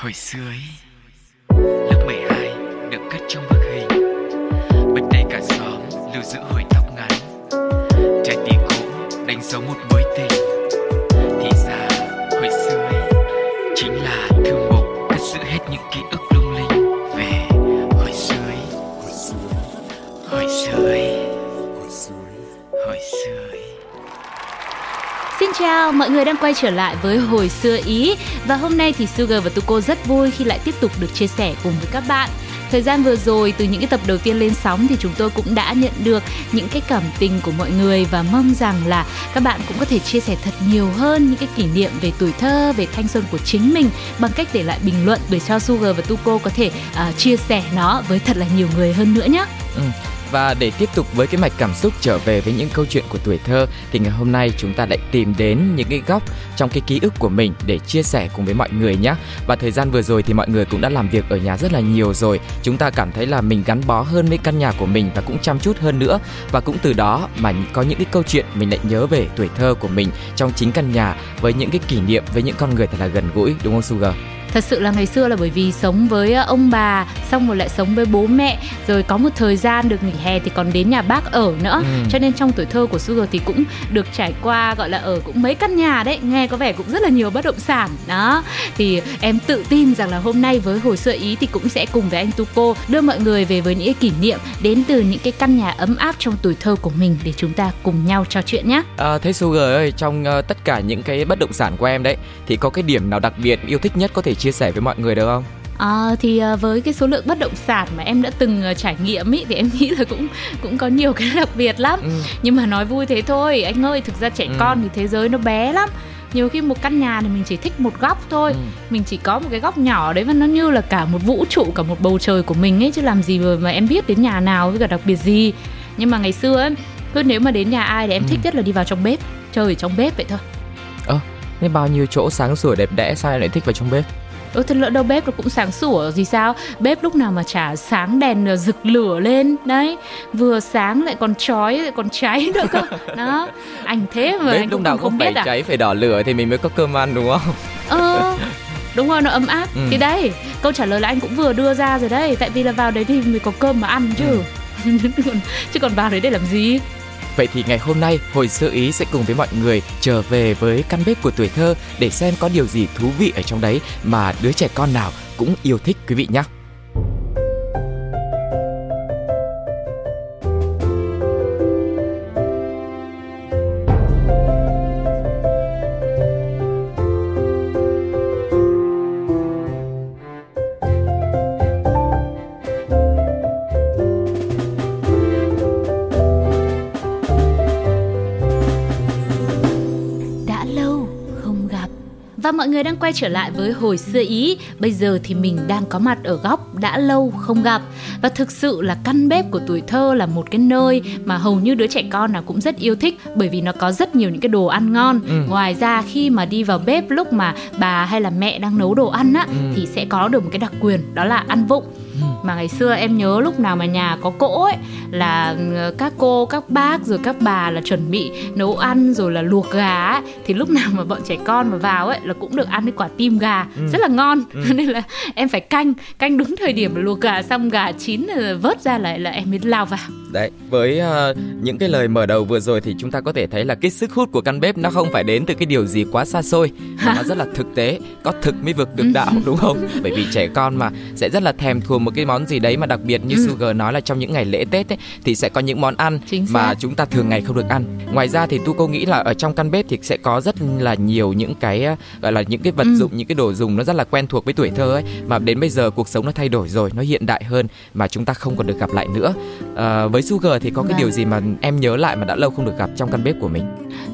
Hồi xưa ấy Lớp 12 được cất trong bức hình. Bên đây cả xóm lưu giữ hồi tóc ngắn. Trái tim cũ đánh dấu một mối tình. Thì ra hồi xưa ấy Chính là thư mục cất giữ hết những ký ức lung linh Về hồi xưa ấy. Hồi xưa ấy Hồi xưa ấy. Xin chào, mọi người đang quay trở lại với Hồi xưa Ý. Và hôm nay thì Sugar và Tuko rất vui khi lại tiếp tục được chia sẻ cùng với các bạn Thời gian vừa rồi từ những cái tập đầu tiên lên sóng thì chúng tôi cũng đã nhận được những cái cảm tình của mọi người và mong rằng là các bạn cũng có thể chia sẻ thật nhiều hơn những cái kỷ niệm về tuổi thơ, về thanh xuân của chính mình bằng cách để lại bình luận để cho Sugar và Tuko có thể uh, chia sẻ nó với thật là nhiều người hơn nữa nhé. Ừ. Và để tiếp tục với cái mạch cảm xúc trở về với những câu chuyện của tuổi thơ, thì ngày hôm nay chúng ta lại tìm đến những cái góc trong cái ký ức của mình để chia sẻ cùng với mọi người nhé. Và thời gian vừa rồi thì mọi người cũng đã làm việc ở nhà rất là nhiều rồi. Chúng ta cảm thấy là mình gắn bó hơn với căn nhà của mình và cũng chăm chút hơn nữa và cũng từ đó mà có những cái câu chuyện mình lại nhớ về tuổi thơ của mình trong chính căn nhà với những cái kỷ niệm với những con người thật là gần gũi, đúng không Sugar? Thật sự là ngày xưa là bởi vì sống với ờ, ông bà xong rồi lại sống với bố mẹ rồi có một thời gian được nghỉ hè thì còn đến nhà bác ở nữa ừ. cho nên trong tuổi thơ của Sugar thì cũng được trải qua gọi là ở cũng mấy căn nhà đấy nghe có vẻ cũng rất là nhiều bất động sản đó thì em tự tin rằng là hôm nay với hồi xưa ý thì cũng sẽ cùng với anh Tuko đưa mọi người về với những kỷ niệm đến từ những cái căn nhà ấm áp trong tuổi thơ của mình để chúng ta cùng nhau trò chuyện nhé. À, thế Sugar ơi trong uh, tất cả những cái bất động sản của em đấy thì có cái điểm nào đặc biệt yêu thích nhất có thể chia sẻ với mọi người được không? À, thì uh, với cái số lượng bất động sản mà em đã từng uh, trải nghiệm ý thì em nghĩ là cũng cũng có nhiều cái đặc biệt lắm. Ừ. Nhưng mà nói vui thế thôi, anh ơi, thực ra trẻ ừ. con thì thế giới nó bé lắm nhiều khi một căn nhà thì mình chỉ thích một góc thôi ừ. mình chỉ có một cái góc nhỏ đấy và nó như là cả một vũ trụ cả một bầu trời của mình ấy chứ làm gì mà em biết đến nhà nào với cả đặc biệt gì nhưng mà ngày xưa ấy cứ nếu mà đến nhà ai thì em ừ. thích nhất là đi vào trong bếp chơi ở trong bếp vậy thôi ơ à, nên bao nhiêu chỗ sáng sủa đẹp đẽ sao em lại thích vào trong bếp ơ thế lỡ đâu bếp nó cũng sáng sủa gì sao? Bếp lúc nào mà chả sáng đèn ờ, rực lửa lên. Đấy vừa sáng lại còn chói lại còn cháy nữa cơ. Đó anh thế mà bếp anh lúc nào không, không biết phải à? cháy phải đỏ lửa thì mình mới có cơm ăn đúng không? Ờ đúng rồi nó ấm áp. Ừ. thì đấy câu trả lời là anh cũng vừa đưa ra rồi đấy. Tại vì là vào đấy thì mới có cơm mà ăn chứ. Ừ. chứ còn vào đấy để làm gì Vậy thì ngày hôm nay, Hồi sơ Ý sẽ cùng với mọi người trở về với căn bếp của tuổi thơ để xem có điều gì thú vị ở trong đấy mà đứa trẻ con nào cũng yêu thích quý vị nhé. Quay trở lại với hồi xưa Ý Bây giờ thì mình đang có mặt ở góc đã lâu không gặp Và thực sự là căn bếp của tuổi thơ là một cái nơi mà hầu như đứa trẻ con nào cũng rất yêu thích Bởi vì nó có rất nhiều những cái đồ ăn ngon ừ. Ngoài ra khi mà đi vào bếp lúc mà bà hay là mẹ đang nấu đồ ăn á ừ. Thì sẽ có được một cái đặc quyền đó là ăn vụng mà ngày xưa em nhớ lúc nào mà nhà có cỗ ấy là ờ, các cô các bác rồi các bà là chuẩn bị nấu ăn rồi là luộc gà ấy, thì lúc nào mà bọn trẻ con mà vào ấy là cũng được ăn cái quả tim gà ừ. rất là ngon ừ. nên là em phải canh canh đúng thời điểm luộc gà xong gà chín vớt ra lại là em mới lao vào đấy với uh, những cái lời mở đầu vừa rồi thì chúng ta có thể thấy là cái sức hút của căn bếp nó không phải đến từ cái điều gì quá xa xôi mà nó rất là thực tế có thực mới vực được đạo đúng không bởi vì trẻ con mà sẽ rất là thèm thuồng một cái món gì đấy mà đặc biệt như ừ. Sugar nói là trong những ngày lễ Tết ấy, thì sẽ có những món ăn mà chúng ta thường ngày không được ăn. Ngoài ra thì tu cô nghĩ là ở trong căn bếp thì sẽ có rất là nhiều những cái gọi là những cái vật ừ. dụng, những cái đồ dùng nó rất là quen thuộc với tuổi thơ ấy mà đến bây giờ cuộc sống nó thay đổi rồi, nó hiện đại hơn mà chúng ta không còn được gặp lại nữa. À, với Sugar thì có cái vâng. điều gì mà em nhớ lại mà đã lâu không được gặp trong căn bếp của mình?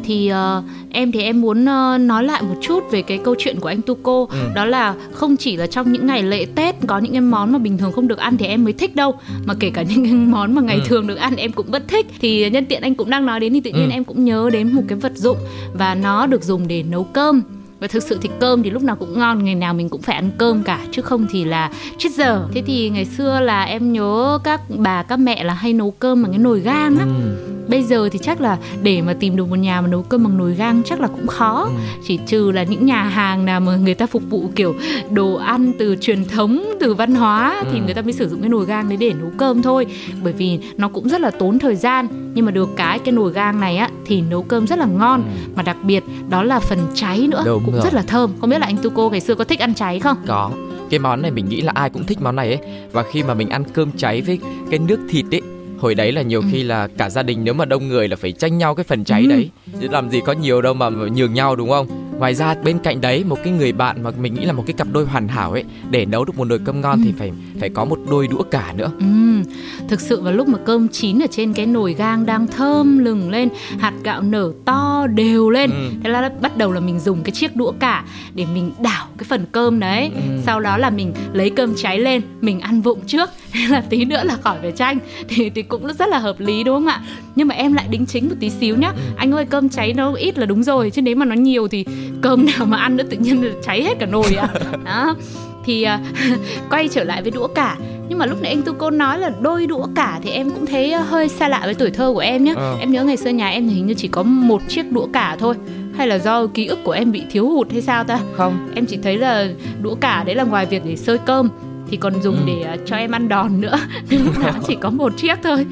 Thì uh, em thì em muốn uh, nói lại một chút về cái câu chuyện của anh Tuco ừ. đó là không chỉ là trong những ngày lễ Tết có những cái món mà bình thường không được ăn thì em mới thích đâu mà kể cả những cái món mà ngày ừ. thường được ăn em cũng vẫn thích thì nhân tiện anh cũng đang nói đến thì tự nhiên ừ. em cũng nhớ đến một cái vật dụng và nó được dùng để nấu cơm và thực sự thì cơm thì lúc nào cũng ngon ngày nào mình cũng phải ăn cơm cả chứ không thì là chết giờ thế thì ngày xưa là em nhớ các bà các mẹ là hay nấu cơm bằng cái nồi gang á. Ừ. Bây giờ thì chắc là để mà tìm được một nhà mà nấu cơm bằng nồi gang chắc là cũng khó. Ừ. chỉ trừ là những nhà hàng nào mà người ta phục vụ kiểu đồ ăn từ truyền thống từ văn hóa ừ. thì người ta mới sử dụng cái nồi gang đấy để nấu cơm thôi. Bởi vì nó cũng rất là tốn thời gian nhưng mà được cái cái nồi gang này á thì nấu cơm rất là ngon. Mà đặc biệt đó là phần cháy nữa. Đúng cũng rồi. rất là thơm không biết là anh Tuco ngày xưa có thích ăn cháy không có cái món này mình nghĩ là ai cũng thích món này ấy và khi mà mình ăn cơm cháy với cái nước thịt ấy hồi đấy là nhiều ừ. khi là cả gia đình nếu mà đông người là phải tranh nhau cái phần cháy ừ. đấy chứ làm gì có nhiều đâu mà nhường nhau đúng không ngoài ra bên cạnh đấy một cái người bạn mà mình nghĩ là một cái cặp đôi hoàn hảo ấy để nấu được một nồi cơm ngon ừ. thì phải phải có một đôi đũa cả nữa ừ. thực sự vào lúc mà cơm chín ở trên cái nồi gang đang thơm lừng lên hạt gạo nở to đều lên ừ. thế là bắt đầu là mình dùng cái chiếc đũa cả để mình đảo cái phần cơm đấy ừ. sau đó là mình lấy cơm cháy lên mình ăn vụng trước là tí nữa là khỏi phải tranh thì thì cũng rất là hợp lý đúng không ạ nhưng mà em lại đính chính một tí xíu nhá. Ừ. anh ơi cơm cháy nó ít là đúng rồi chứ nếu mà nó nhiều thì cơm nào mà ăn nữa tự nhiên cháy hết cả nồi ạ đó. Thì uh, quay trở lại với đũa cả. Nhưng mà lúc nãy anh tu cô nói là đôi đũa cả thì em cũng thấy hơi xa lạ với tuổi thơ của em nhé ờ. em nhớ ngày xưa nhà em thì hình như chỉ có một chiếc đũa cả thôi. Hay là do ký ức của em bị thiếu hụt hay sao ta? Không. Em chỉ thấy là đũa cả đấy là ngoài việc để sơi cơm thì còn dùng ừ. để uh, cho em ăn đòn nữa nhưng lúc nào chỉ có một chiếc thôi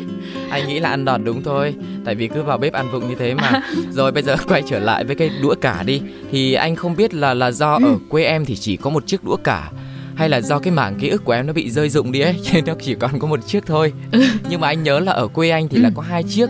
anh nghĩ là ăn đòn đúng thôi tại vì cứ vào bếp ăn vụng như thế mà rồi bây giờ quay trở lại với cái đũa cả đi thì anh không biết là là do ừ. ở quê em thì chỉ có một chiếc đũa cả hay là do cái mảng ký ức của em nó bị rơi rụng đi ấy cho nên nó chỉ còn có một chiếc thôi ừ. nhưng mà anh nhớ là ở quê anh thì ừ. là có hai chiếc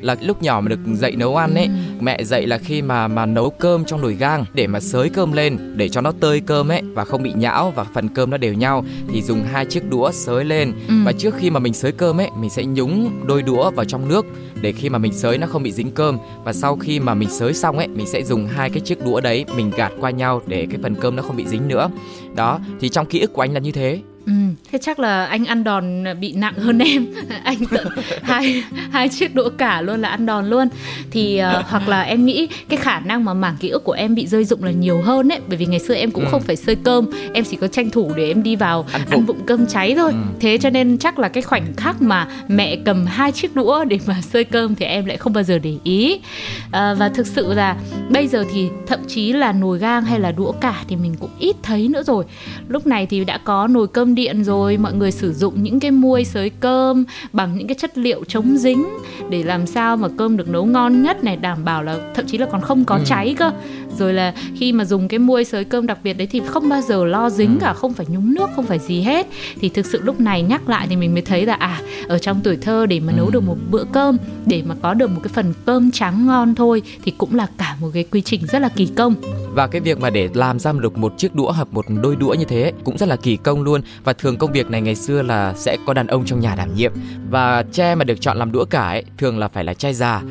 là lúc nhỏ mà được dạy nấu ăn ấy. Ừ. mẹ dạy là khi mà mà nấu cơm trong nồi gang để mà sới cơm lên để cho nó tơi cơm ấy và không bị nhão và phần cơm nó đều nhau thì dùng hai chiếc đũa sới lên. Ừ. và trước khi mà mình sới cơm ấy mình sẽ nhúng đôi đũa vào trong nước để khi mà mình sới nó không bị dính cơm. Và sau khi mà mình sới xong ấy mình sẽ dùng hai cái chiếc đũa đấy mình gạt qua nhau để cái phần cơm nó không bị dính nữa. Đó thì trong ký ức của anh là như thế Ừ, thế chắc là anh ăn đòn bị nặng hơn em. Anh tận hai hai chiếc đũa cả luôn là ăn đòn luôn. Thì uh, hoặc là em nghĩ cái khả năng mà mảng ký ức của em bị rơi dụng là nhiều hơn đấy bởi vì ngày xưa em cũng ừ. không phải sơi cơm. Em chỉ có tranh thủ để em đi vào ăn vụng, ăn vụng. cơm cháy thôi. Ừ. thế cho nên chắc là cái khoảnh khắc mà mẹ cầm hai chiếc đũa để mà sơi cơm thì em lại không bao giờ để ý. Uh, và thực sự là bây giờ thì thậm chí là nồi gang hay là đũa cả thì mình cũng ít thấy nữa rồi. Lúc này thì đã có nồi cơm điện rồi mọi người sử dụng những cái muôi sới cơm bằng những cái chất liệu chống dính để làm sao mà cơm được nấu ngon nhất này đảm bảo là thậm chí là còn không có ừ. cháy cơ rồi là khi mà dùng cái muôi sới cơm đặc biệt đấy thì không bao giờ lo dính ừ. cả không phải nhúng nước không phải gì hết thì thực sự lúc này nhắc lại thì mình mới thấy là à ở trong tuổi thơ để mà nấu ừ. được một bữa cơm để mà có được một cái phần cơm trắng ngon thôi thì cũng là cả một cái quy trình rất là kỳ công và cái việc mà để làm ra được một chiếc đũa hoặc một đôi đũa như thế cũng rất là kỳ công luôn và thường công việc này ngày xưa là sẽ có đàn ông trong nhà đảm nhiệm và tre mà được chọn làm đũa cả ấy thường là phải là tre già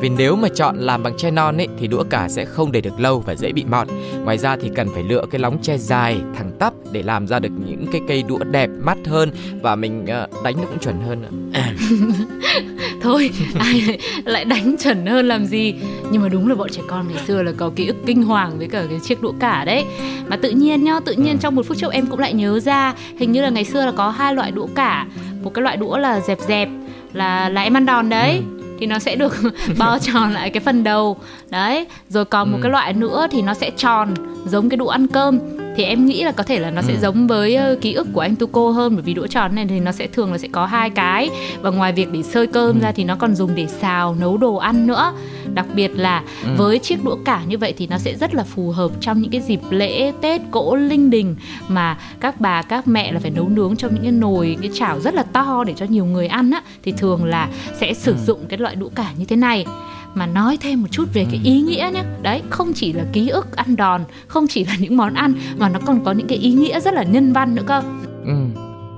vì nếu mà chọn làm bằng tre non ấy thì đũa cả sẽ không để được lâu và dễ bị mọt. Ngoài ra thì cần phải lựa cái lóng tre dài, thẳng tắp để làm ra được những cái cây đũa đẹp, mắt hơn và mình uh, đánh nó cũng chuẩn hơn. Thôi, ai lại đánh chuẩn hơn làm gì? Nhưng mà đúng là bọn trẻ con ngày xưa là có ký ức kinh hoàng với cả cái chiếc đũa cả đấy. Mà tự nhiên nhá, tự nhiên ừ. trong một phút chốc em cũng lại nhớ ra, hình như là ngày xưa là có hai loại đũa cả. Một cái loại đũa là dẹp dẹp là là em ăn đòn đấy. Ừ thì nó sẽ được bao tròn lại cái phần đầu đấy rồi còn ừ. một cái loại nữa thì nó sẽ tròn giống cái đũa ăn cơm thì em nghĩ là có thể là nó ừ. sẽ giống với uh, ký ức của anh Tuco hơn bởi vì đũa tròn này thì nó sẽ thường là sẽ có hai cái và ngoài việc để sơi cơm ừ. ra thì nó còn dùng để xào nấu đồ ăn nữa đặc biệt là ừ. với chiếc đũa cả như vậy thì nó sẽ rất là phù hợp trong những cái dịp lễ tết cỗ linh đình mà các bà các mẹ là phải nấu nướng trong những cái nồi cái chảo rất là to để cho nhiều người ăn á thì thường là sẽ sử ừ. dụng cái loại đũa cả như thế này mà nói thêm một chút về cái ý nghĩa nhé đấy không chỉ là ký ức ăn đòn không chỉ là những món ăn mà nó còn có những cái ý nghĩa rất là nhân văn nữa cơ. Ừ.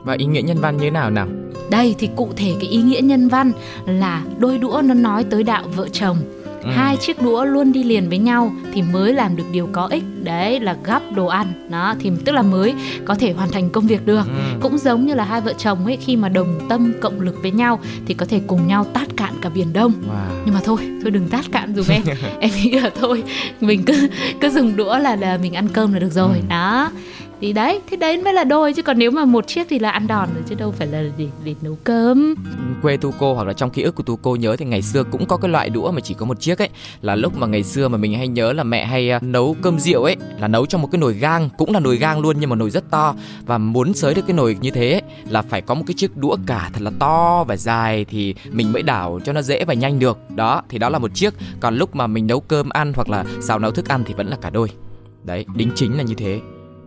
và ý nghĩa nhân văn như thế nào nào? Đây thì cụ thể cái ý nghĩa nhân văn là đôi đũa nó nói tới đạo vợ chồng ừ. hai chiếc đũa luôn đi liền với nhau thì mới làm được điều có ích đấy là gắp đồ ăn đó thì tức là mới có thể hoàn thành công việc được ừ. cũng giống như là hai vợ chồng ấy khi mà đồng tâm cộng lực với nhau thì có thể cùng nhau tát cạn cả biển đông wow. nhưng mà thôi thôi đừng tát cạn dùm em em nghĩ là thôi mình cứ cứ dùng đũa là là mình ăn cơm là được rồi ừ. đó thì đấy thế đấy mới là đôi chứ còn nếu mà một chiếc thì là ăn đòn rồi chứ đâu phải là để để nấu cơm. Quê tu cô hoặc là trong ký ức của tu cô nhớ thì ngày xưa cũng có cái loại đũa mà chỉ có một chiếc ấy. Là lúc mà ngày xưa mà mình hay nhớ là mẹ hay à, nấu cơm rượu ấy là nấu trong một cái nồi gang cũng là nồi gang luôn nhưng mà nồi rất to. Và muốn sới được cái nồi như thế ấy, là phải có một cái chiếc đũa cả thật là to và dài thì mình mới đảo cho nó dễ và nhanh được. Đó thì đó là một chiếc. Còn lúc mà mình nấu cơm ăn hoặc là xào nấu thức ăn thì vẫn là cả đôi. Đấy đính chính là như thế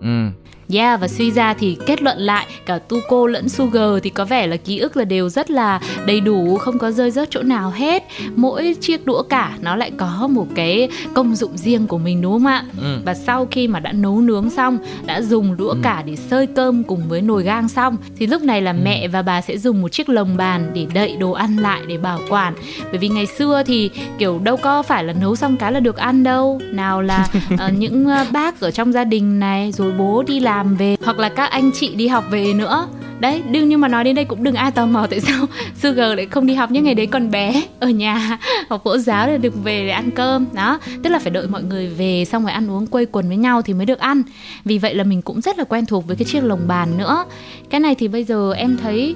ừ Yeah và suy ra thì kết luận lại cả Tuco lẫn Sugar thì có vẻ là ký ức là đều rất là đầy đủ, không có rơi rớt chỗ nào hết. Mỗi chiếc đũa cả nó lại có một cái công dụng riêng của mình đúng không ạ? Ừ. Và sau khi mà đã nấu nướng xong, đã dùng đũa ừ. cả để sơi cơm cùng với nồi gang xong thì lúc này là ừ. mẹ và bà sẽ dùng một chiếc lồng bàn để đậy đồ ăn lại để bảo quản. Bởi vì ngày xưa thì kiểu đâu có phải là nấu xong cái là được ăn đâu. Nào là uh, những uh, bác ở trong gia đình này rồi bố đi làm làm về, hoặc là các anh chị đi học về nữa. Đấy, đương nhưng mà nói đến đây cũng đừng ai tò mò tại sao Sugar lại không đi học những ngày đấy còn bé ở nhà, học mẫu giáo để được về để ăn cơm. Đó, tức là phải đợi mọi người về xong rồi ăn uống quây quần với nhau thì mới được ăn. Vì vậy là mình cũng rất là quen thuộc với cái chiếc lồng bàn nữa. Cái này thì bây giờ em thấy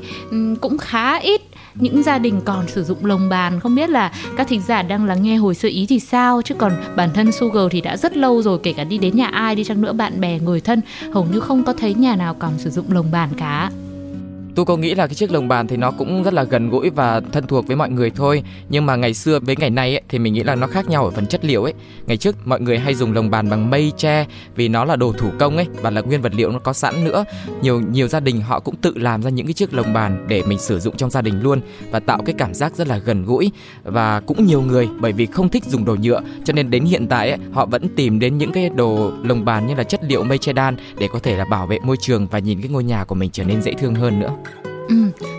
cũng khá ít những gia đình còn sử dụng lồng bàn, không biết là các thính giả đang lắng nghe hồi xưa ý thì sao? Chứ còn bản thân Sugar thì đã rất lâu rồi, kể cả đi đến nhà ai đi chăng nữa, bạn bè, người thân, hầu như không có thấy nhà nào còn sử dụng lồng bàn cả tôi có nghĩ là cái chiếc lồng bàn thì nó cũng rất là gần gũi và thân thuộc với mọi người thôi. Nhưng mà ngày xưa với ngày nay ấy, thì mình nghĩ là nó khác nhau ở phần chất liệu ấy. Ngày trước mọi người hay dùng lồng bàn bằng mây tre vì nó là đồ thủ công ấy và là nguyên vật liệu nó có sẵn nữa. Nhiều nhiều gia đình họ cũng tự làm ra những cái chiếc lồng bàn để mình sử dụng trong gia đình luôn và tạo cái cảm giác rất là gần gũi và cũng nhiều người bởi vì không thích dùng đồ nhựa cho nên đến hiện tại ấy, họ vẫn tìm đến những cái đồ lồng bàn như là chất liệu mây che đan để có thể là bảo vệ môi trường và nhìn cái ngôi nhà của mình trở nên dễ thương hơn nữa. Ừ,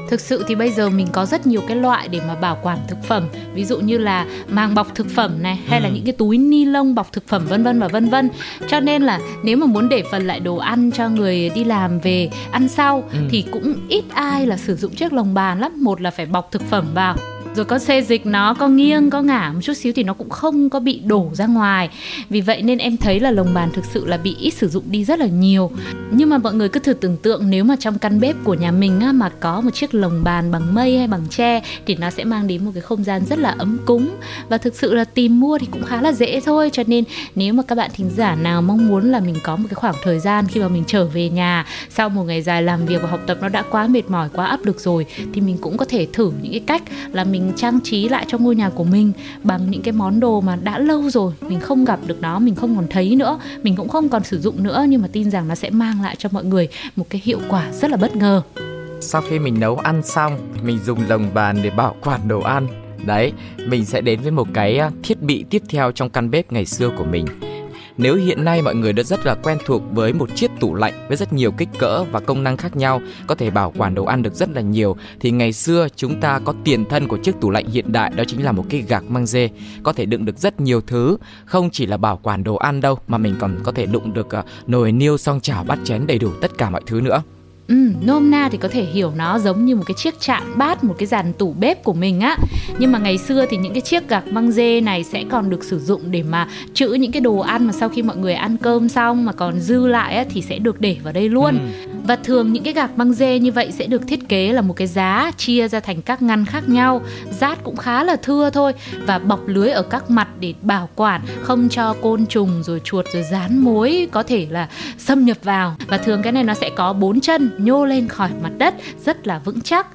thực sự thì bây giờ mình có rất nhiều cái loại để mà bảo quản thực phẩm ví dụ như là màng bọc thực phẩm này hay ừ. là những cái túi ni lông bọc thực phẩm vân vân và vân vân cho nên là nếu mà muốn để phần lại đồ ăn cho người đi làm về ăn sau ừ. thì cũng ít ai là sử dụng chiếc lồng bàn lắm một là phải bọc thực phẩm vào rồi có xê dịch nó có nghiêng có ngả một chút xíu thì nó cũng không có bị đổ ra ngoài. Vì vậy nên em thấy là lồng bàn thực sự là bị ít sử dụng đi rất là nhiều. Nhưng mà mọi người cứ thử tưởng tượng nếu mà trong căn bếp của nhà mình á, mà có một chiếc lồng bàn bằng mây hay bằng tre thì nó sẽ mang đến một cái không gian rất là ấm cúng. Và thực sự là tìm mua thì cũng khá là dễ thôi. Cho nên nếu mà các bạn thính giả nào mong muốn là mình có một cái khoảng thời gian khi mà mình trở về nhà sau một ngày dài làm việc và học tập nó đã quá mệt mỏi quá áp lực rồi thì mình cũng có thể thử những cái cách là mình mình trang trí lại cho ngôi nhà của mình bằng những cái món đồ mà đã lâu rồi mình không gặp được nó, mình không còn thấy nữa, mình cũng không còn sử dụng nữa, nhưng mà tin rằng nó sẽ mang lại cho mọi người một cái hiệu quả rất là bất ngờ. Sau khi mình nấu ăn xong, mình dùng lồng bàn để bảo quản đồ ăn. Đấy, mình sẽ đến với một cái à, thiết bị tiếp theo trong căn bếp ngày xưa của mình nếu hiện nay mọi người đã rất là quen thuộc với một chiếc tủ lạnh với rất nhiều kích cỡ và công năng khác nhau, có thể bảo quản đồ ăn được rất là nhiều thì ngày xưa chúng ta có tiền thân của chiếc tủ lạnh hiện đại đó chính là một cái gạc măng dê, có thể đựng được rất nhiều thứ, không chỉ là bảo quản đồ ăn đâu mà mình còn có thể đựng được ờ, nồi niêu, xong chảo, bát chén đầy đủ tất cả mọi thứ nữa. Ừ, nôm na thì có thể hiểu nó giống như một cái chiếc chạn bát, một cái dàn tủ bếp của mình á. Nhưng mà ngày xưa thì những cái chiếc gạc băng dê này sẽ còn được sử dụng để mà trữ những cái đồ ăn mà sau khi mọi người ăn cơm xong mà còn dư lại á, thì sẽ được để vào đây luôn. Ừ. Và thường những cái gạc băng dê như vậy sẽ được thiết kế là một cái giá chia ra thành các ngăn khác nhau. Rát cũng khá là thưa thôi và bọc lưới ở các mặt để bảo quản không cho côn trùng rồi chuột rồi rán mối có thể là xâm nhập vào. Và thường cái này nó sẽ có bốn chân nhô lên khỏi mặt đất, rất là vững chắc.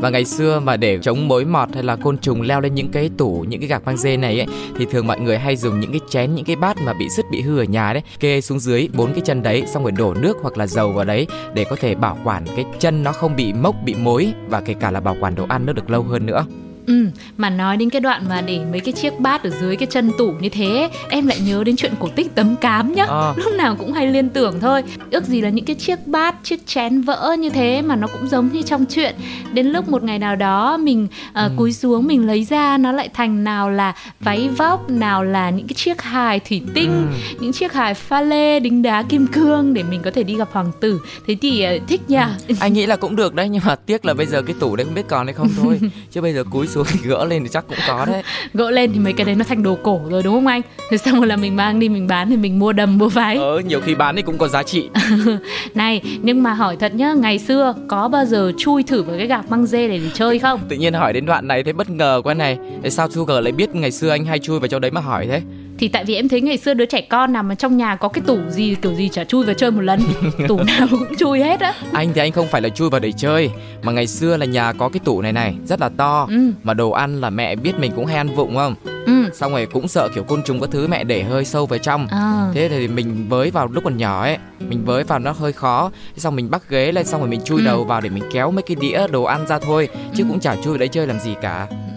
Và ngày xưa mà để chống mối mọt hay là côn trùng leo lên những cái tủ, những cái gạc băng dê này ấy, thì thường mọi người hay dùng những cái chén, những cái bát mà bị sứt, bị hư ở nhà đấy, kê xuống dưới bốn cái chân đấy, xong rồi đổ nước hoặc là dầu vào đấy để có thể bảo quản cái chân nó không bị mốc, bị mối và kể cả là bảo quản đồ ăn nó được lâu hơn nữa. Ừ, mà nói đến cái đoạn mà để mấy cái chiếc bát ở dưới cái chân tủ như thế Em lại nhớ đến chuyện cổ tích tấm cám nhá. À. Lúc nào cũng hay liên tưởng thôi. Ước gì là những cái chiếc bát, chiếc chén vỡ như thế Mà nó cũng giống như trong chuyện. Đến lúc một ngày nào đó mình uh, ừ. cúi xuống mình lấy ra Nó lại thành nào là váy vóc Nào là những cái chiếc hài thủy tinh ừ. Những chiếc hài pha lê, đính đá, kim cương Để mình có thể đi gặp hoàng tử. Thế thì uh, thích nha Anh nghĩ là cũng được đấy Nhưng mà tiếc là bây giờ cái tủ đấy không biết còn hay không thôi. Chứ bây giờ cúi xuống thì gỡ lên thì chắc cũng có đấy. gỡ lên thì mấy cái đấy nó thành đồ cổ rồi đúng không anh? Thế xong rồi là mình mang đi mình bán thì mình mua đầm mua váy. Ờ nhiều khi bán thì cũng có giá trị. Này nhưng mà hỏi thật nhá ngày xưa có bao giờ chui thử vào cái gạc măng dê để, để chơi không? Tự nhiên hỏi đến đoạn này thấy bất ngờ quá này. Tại sao Sugar lại biết ngày xưa anh hay chui vào chỗ đấy mà hỏi thế thì tại vì em thấy ngày xưa đứa trẻ con nào mà trong nhà có cái tủ gì kiểu gì chả chui vào chơi một lần tủ nào cũng chui hết á anh thì anh không phải là chui vào để chơi mà ngày xưa là nhà có cái tủ này này rất là to ừ. mà đồ ăn là mẹ biết mình cũng hay ăn vụng không ừ. xong rồi cũng sợ kiểu côn trùng các thứ mẹ để hơi sâu vào trong à. thế thì mình với vào lúc còn nhỏ ấy mình với vào nó hơi khó xong mình bắt ghế lên xong rồi mình chui ừ. đầu vào để mình kéo mấy cái đĩa đồ ăn ra thôi chứ ừ. cũng chả chui vào đấy chơi làm gì cả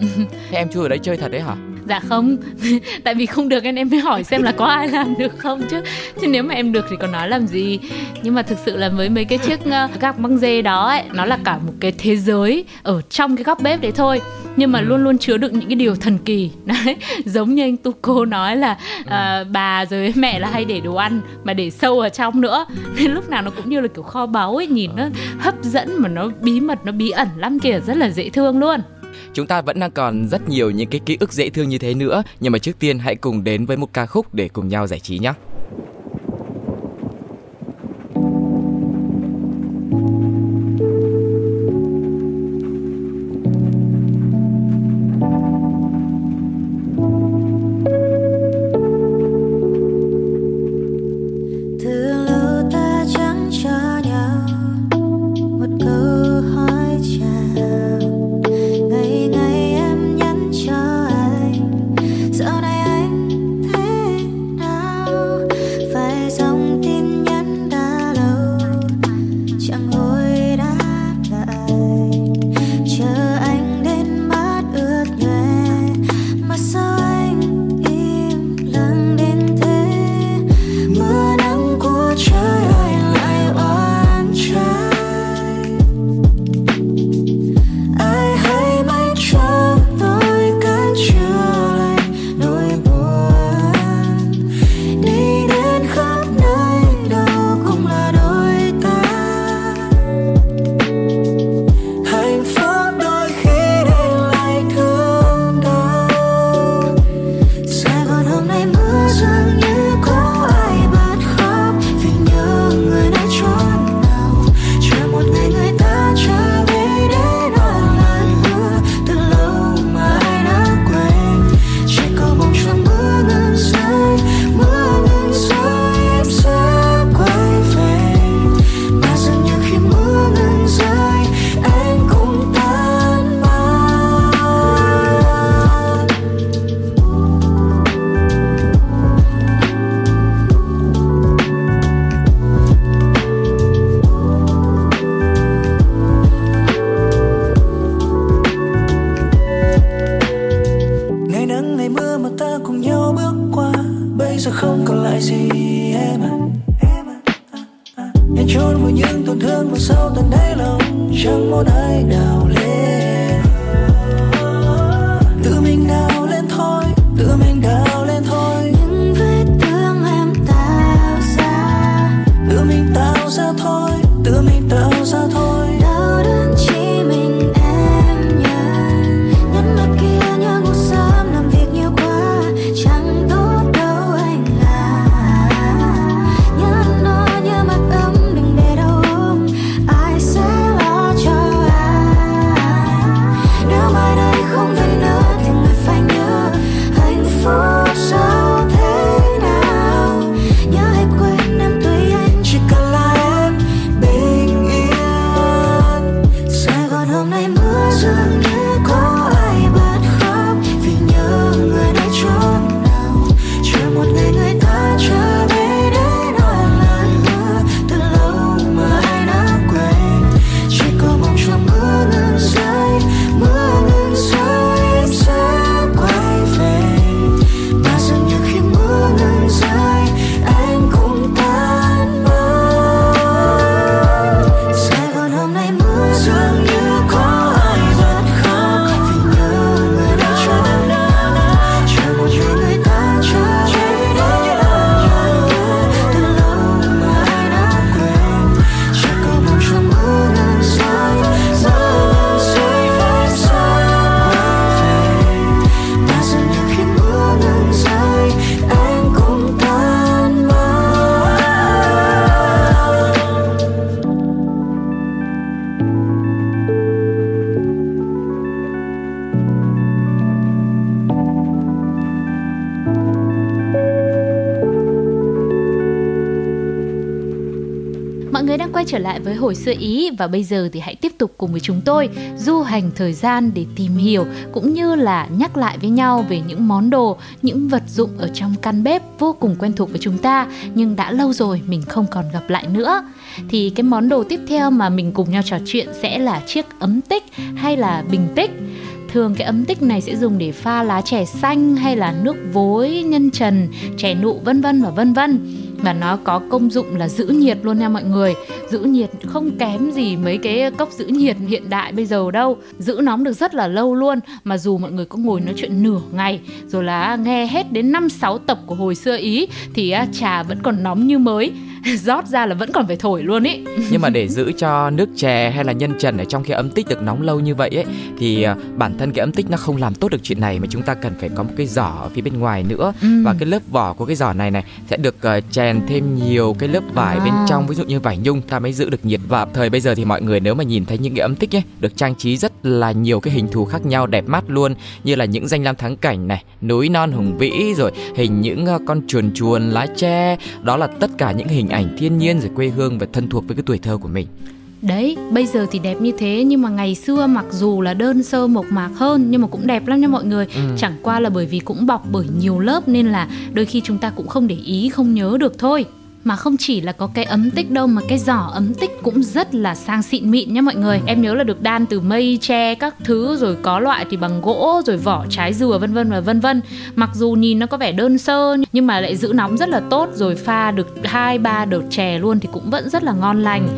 thế em chui vào đấy chơi thật đấy hả dạ không tại vì không được nên em mới hỏi xem là có ai làm được không chứ. Chứ nếu mà em được thì còn nói làm gì? Nhưng mà thực sự là với mấy cái chiếc uh, gạc băng dê đó ấy nó là cả một cái thế giới ở trong cái góc bếp đấy thôi. Nhưng mà ừ. luôn luôn chứa đựng những cái điều thần kỳ. Đấy giống như anh tu cô nói là uh, bà rồi mẹ là hay để đồ ăn mà để sâu ở trong nữa. Nên lúc nào nó cũng như là kiểu kho báu ấy nhìn nó hấp dẫn mà nó bí mật nó bí ẩn lắm kìa rất là dễ thương luôn Chúng ta vẫn đang còn rất nhiều những cái ký ức dễ thương như thế nữa, nhưng mà trước tiên hãy cùng đến với một ca khúc để cùng nhau giải trí nhé. Giao trở lại với hồi xưa Ý. Và bây giờ thì hãy tiếp tục cùng với chúng tôi du hành thời gian để tìm hiểu cũng như là nhắc lại với nhau về những món đồ, những vật dụng ở trong căn bếp vô cùng quen thuộc với chúng ta nhưng đã lâu rồi mình không còn gặp lại nữa. Thì cái món đồ tiếp theo mà mình cùng nhau trò chuyện sẽ là chiếc ấm tích hay là bình tích. Thường cái ấm tích này sẽ dùng để pha lá chè xanh hay là nước vối nhân trần chè nụ vân vân và vân vân và nó có công dụng là giữ nhiệt luôn nha mọi người. Giữ nhiệt không kém gì mấy cái cốc giữ nhiệt hiện đại bây giờ đâu. Giữ nóng được rất là lâu luôn. Mà dù mọi người có ngồi nói chuyện nửa ngày, rồi là nghe hết đến năm sáu tập của hồi xưa ý, thì à, trà vẫn còn nóng như mới. rót ra là vẫn còn phải thổi luôn ý nhưng mà để giữ cho nước chè hay là nhân trần ở trong cái ấm tích được nóng lâu như vậy ấy thì à, bản thân cái ấm tích nó không làm tốt được chuyện này mà chúng ta cần phải có một cái giỏ ở phía bên ngoài nữa ừ. và cái lớp vỏ của cái giỏ này này sẽ được uh, chèn thêm nhiều cái lớp vải à. bên trong ví dụ như vải nhung ta mới giữ được nhiệt và thời bây giờ thì mọi người nếu mà nhìn thấy những cái ấm tích ấy được trang trí rất là nhiều cái hình thù khác nhau đẹp mắt luôn như là những danh lam thắng cảnh này núi non hùng vĩ rồi hình những uh, con chuồn chuồn lá tre đó là tất cả những hình ảnh thiên nhiên rồi quê hương và thân thuộc với cái tuổi thơ của mình Đấy, bây giờ thì đẹp như thế nhưng mà ngày xưa mặc dù là đơn sơ mộc mạc hơn nhưng mà cũng đẹp lắm nha mọi người. Ừ. Chẳng qua là bởi vì cũng bọc bởi nhiều lớp nên là đôi khi chúng ta cũng không để ý, không nhớ được thôi mà không chỉ là có cái ấm tích đâu, mà cái giỏ ấm tích cũng rất là sang xịn mịn nhá mọi người. Em nhớ là được đan từ mây, tre, các thứ, rồi có loại thì bằng gỗ, rồi vỏ trái dừa, vân vân và vân vân. Mặc dù nhìn nó có vẻ đơn sơ, nhưng mà lại giữ nóng rất là tốt. Rồi pha được hai, ba đợt chè luôn thì cũng vẫn rất là ngon lành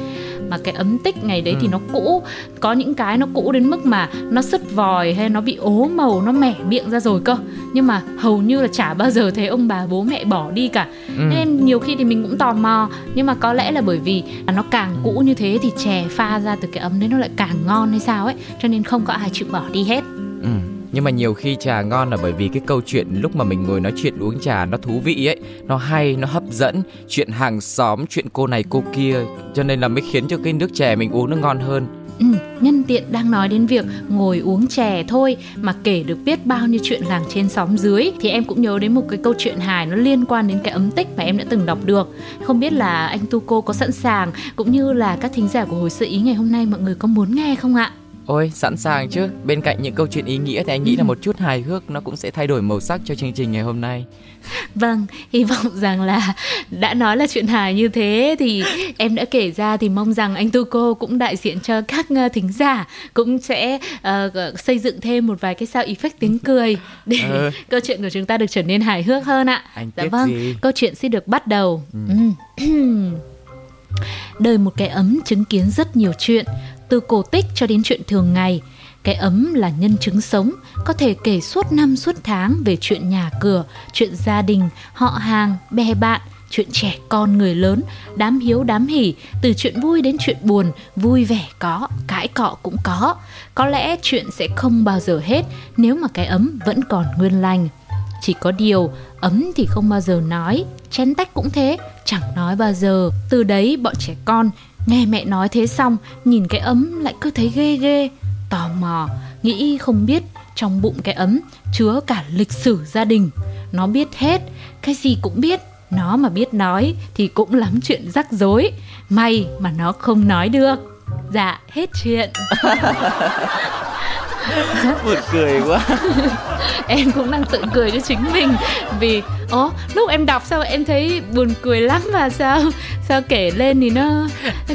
mà cái ấm tích ngày đấy ừ. thì nó cũ. Có những cái nó cũ đến mức mà nó sứt vòi hay nó bị ố màu nó mẻ miệng ra rồi cơ. Nhưng mà hầu như là chả bao giờ thấy ông bà bố mẹ bỏ đi cả. Ừ. nên nhiều khi thì mình cũng tò mò. Nhưng mà có lẽ là bởi vì nó càng cũ như thế thì chè pha ra từ cái ấm đấy nó lại càng ngon hay sao ấy. Cho nên không có ai chịu bỏ đi hết. Ừ nhưng mà nhiều khi trà ngon là bởi vì cái câu chuyện lúc mà mình ngồi nói chuyện uống trà nó thú vị ấy nó hay nó hấp dẫn. Chuyện hàng xóm chuyện cô này cô kia cho nên là mới khiến cho cái nước chè mình uống nó ngon hơn. Ừ, nhân tiện đang nói đến việc ngồi uống chè thôi mà kể được biết bao nhiêu chuyện làng trên xóm dưới thì em cũng nhớ đến một cái câu chuyện hài nó liên quan đến cái ấm tích mà em đã từng đọc được. Không biết là anh tu cô có sẵn sàng cũng như là các thính giả của hồi sự ý ngày hôm nay mọi người có muốn nghe không ạ? Ôi, sẵn sàng chứ. Bên cạnh những câu chuyện ý nghĩa thì anh nghĩ là một chút hài hước nó cũng sẽ thay đổi màu sắc cho chương trình ngày hôm nay. Vâng, hy vọng rằng là đã nói là chuyện hài như thế thì em đã kể ra thì mong rằng anh Tu Cô cũng đại diện cho các ờ, thính giả cũng sẽ uh, xây dựng thêm một vài cái sao effect tiếng cười để ừ. câu chuyện của chúng ta được trở nên hài hước hơn ạ. Anh dạ vâng, gì? câu chuyện sẽ được bắt đầu. Ừ. Đời một cái ấm chứng kiến rất nhiều chuyện từ cổ tích cho đến chuyện thường ngày. Cái ấm là nhân chứng sống, có thể kể suốt năm suốt tháng về chuyện nhà cửa, chuyện gia đình, họ hàng bè bạn, chuyện trẻ con người lớn, đám hiếu đám hỉ, từ chuyện vui đến chuyện buồn, vui vẻ có, cãi cọ cũng có. Có lẽ chuyện sẽ không bao giờ hết nếu mà cái ấm vẫn còn nguyên lành. Chỉ có điều, ấm thì không bao giờ nói, chén tách cũng thế, chẳng nói bao giờ. Từ đấy bọn trẻ con Nghe mẹ nói thế xong, nhìn cái ấm lại cứ thấy ghê ghê, tò mò, nghĩ không biết trong bụng cái ấm chứa cả lịch sử gia đình. Nó biết hết, cái gì cũng biết, nó mà biết nói thì cũng lắm chuyện rắc rối. May mà nó không nói được. Dạ, hết chuyện. buồn cười quá. Em cũng đang tự cười cho chính mình vì ố lúc em đọc sao em thấy buồn cười lắm và sao sao kể lên thì nó,